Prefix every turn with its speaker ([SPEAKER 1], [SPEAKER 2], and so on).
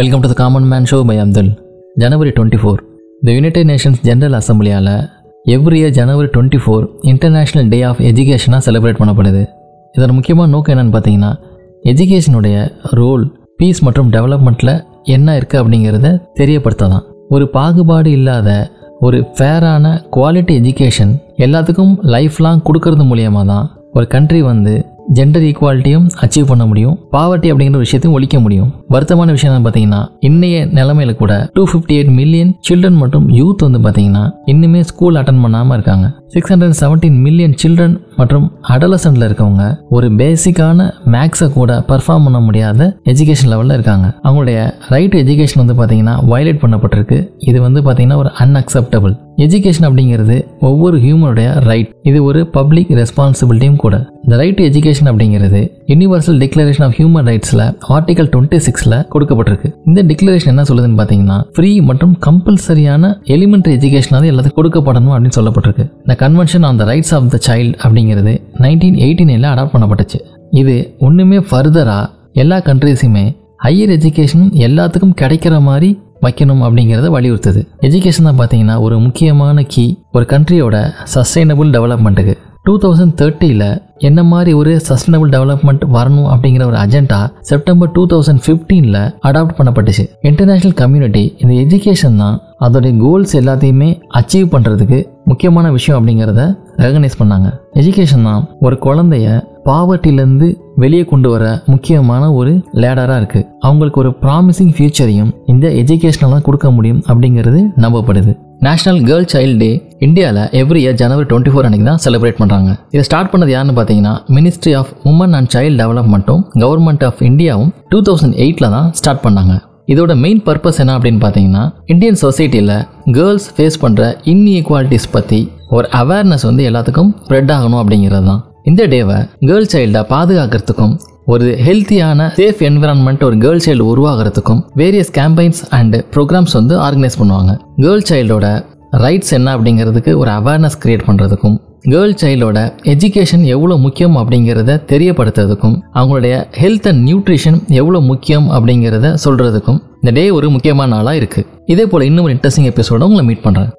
[SPEAKER 1] Welcome to the common man show by Abdul January twenty four the United Nations general அசம்பிளியால் every year January twenty four international day of எஜுகேஷனாக celebrate பண்ணப்படுது. இதோட முக்கியமான நோக்கம் என்னென்னு பார்த்தீங்கன்னா எஜுகேஷனுடைய role piece மற்றும் டெவலப்மெண்ட்டில் என்ன இருக்குது அப்படிங்கிறத தெரியப்படுத்த தான் ஒரு பாகுபாடு இல்லாத ஒரு ஃபேரான குவாலிட்டி எஜுகேஷன் எல்லாத்துக்கும் லைஃப் லாங் கொடுக்கறது மூலியமாக தான் ஒரு கண்ட்ரி வந்து ஜெண்டர் ஈக்குவாலிட்டியும் அச்சீவ் பண்ண முடியும். பாவர்ட்டி அப்படிங்கிற விஷயத்தையும் ஒழிக்க முடியும். வருத்தமான விஷயம் என்ன பார்த்தீங்கன்னா இன்னைய நிலைமையில கூட two fifty eight million children மற்றும் யூத் வந்து பார்த்தீங்கன்னா இன்னுமே ஸ்கூல் அட்டன் பண்ணாமல் இருக்காங்க. Six hundred seventeen million children மற்றும் அடலசன்ட்ல இருக்கவங்க ஒரு பேசிக்கான மேக்ஸை கூட பர்ஃபார்ம் பண்ண முடியாத எஜுகேஷன் லெவலில் இருக்காங்க. அவங்களுடைய ரைட் எஜுகேஷன் வந்து பார்த்தீங்கன்னா வயலேட் பண்ணப்பட்டிருக்கு. இது வந்து பார்த்தீங்கன்னா ஒரு அன்அக்செப்டபிள் எஜுகேஷன் அப்படிங்கிறது ஒவ்வொரு ஹியூமனுடைய ரைட் இது ஒரு பப்ளிக் ரெஸ்பான்சிபிலிட்டியும் கூட. இந்த ரைட் டு எஜுகேஷன் அப்படிங்கிறது யூனிவர்சல் டிக்ளரேஷன் ஆஃப் ஹியூமன் ரைட்ஸில் ஆர்டிகல் டுவெண்ட்டி சிக்ஸில் கொடுக்கப்பட்டிருக்கு. இந்த டிக்ளரேஷன் என்ன சொல்லுதுன்னு பார்த்தீங்கன்னா ஃப்ரீ மற்றும் கம்பல்சரியான எலிமெண்ட்ரி எஜுகேஷனாவது எல்லாத்துக்கும் கொடுக்கப்படணும் அப்படின்னு சொல்லப்பட்டிருக்கு. இந்த convention on the rights of the child அப்படிங்கிறது நைன்டீன் எயிட்டி நைனில் அடாப்ட் பண்ணப்பட்டுச்சு. இது ஒன்றுமே ஃபர்தராக எல்லா கண்ட்ரீஸுமே ஹையர் எஜுகேஷனும் எல்லாத்துக்கும் கிடைக்கிற மாதிரி வைக்கணும் அப்படிங்கிறத வலியுறுத்துது. எஜுகேஷன் தான் பார்த்தீங்கன்னா ஒரு முக்கியமான கீ ஒரு கண்ட்ரியோட சஸ்டைனபிள் டெவலப்மெண்ட்டுக்கு டூ தௌசண்ட் தேர்ட்டியில் என்ன மாதிரி ஒரு சஸ்டைனபிள் டெவலப்மெண்ட் வரணும் அப்படிங்கிற ஒரு அஜெண்டா செப்டம்பர் டூ தௌசண்ட் ஃபிஃப்டீனில் அடாப்ட் பண்ணப்பட்டுச்சு. இன்டர்நேஷ்னல் கம்யூனிட்டி இந்த எஜுகேஷன் தான் அதோடைய கோல்ஸ் எல்லாத்தையுமே அச்சீவ் பண்ணுறதுக்கு முக்கியமான விஷயம் அப்படிங்கிறத ரெகனைஸ் பண்ணாங்க. எஜுகேஷன் தான் ஒரு குழந்தைய பாவர்ட்டிலேருந்து வெளியே கொண்டு வர முக்கியமான ஒரு லேடராக இருக்குது அவங்களுக்கு ஒரு ப்ராமிசிங் ஃபியூச்சரையும் இந்த எஜுகேஷனில் தான் கொடுக்க முடியும் அப்படிங்கிறது நம்பப்படுது. நேஷனல் கேர்ள் சைல்டு டே இந்தியாவில் every year January twenty four அன்றைக்கி தான் செலிப்ரேட் பண்ணுறாங்க இதை ஸ்டார்ட் பண்ணது யாருன்னு பார்த்தீங்கன்னா ministry of women and child டெவலப்மெண்ட்டும் government of இந்தியாவும் டூ தௌசண்ட் எயிட்டில் தான் ஸ்டார்ட் பண்ணாங்க. இதோட மெயின் பர்பஸ் என்ன அப்படின்னு பார்த்தீங்கன்னா இந்தியன் சொசைட்டியில் கேர்ள்ஸ் ஃபேஸ் பண்ணுற இன்இக்வாலிட்டிஸ் பற்றி ஒரு அவேர்னஸ் வந்து எல்லாத்துக்கும் ஸ்ப்ரெட் ஆகணும் அப்படிங்கிறது தான் இந்த டேவை கேர்ள் சைல்டை பாதுகாக்கிறதுக்கும் ஒரு ஹெல்த்தியான சேஃப் என்விரான்மெண்ட் ஒரு கேர்ள் சைல்டு உருவாகிறதுக்கும் வேரியஸ் கேம்பெயின்ஸ் அண்ட் ப்ரோக்ராம்ஸ் வந்து ஆர்கனைஸ் பண்ணுவாங்க. கேர்ள் சைல்டோட ரைட்ஸ் என்ன அப்படிங்கிறதுக்கு ஒரு அவேர்னஸ் க்ரியேட் பண்ணுறதுக்கும் கேர்ள் சைல்டோட எஜுகேஷன் எவ்வளோ முக்கியம் அப்படிங்கிறத தெரியப்படுத்துறதுக்கும் அவங்களுடைய ஹெல்த் அண்ட் நியூட்ரிஷன் எவ்வளோ முக்கியம் அப்படிங்கிறத சொல்கிறதுக்கும் இந்த டே ஒரு முக்கியமான நாளாக இருக்குது இதே போல் இன்னும் இன்ட்ரெஸ்டிங் எபிசோட உங்களை மீட் பண்ணுறேன்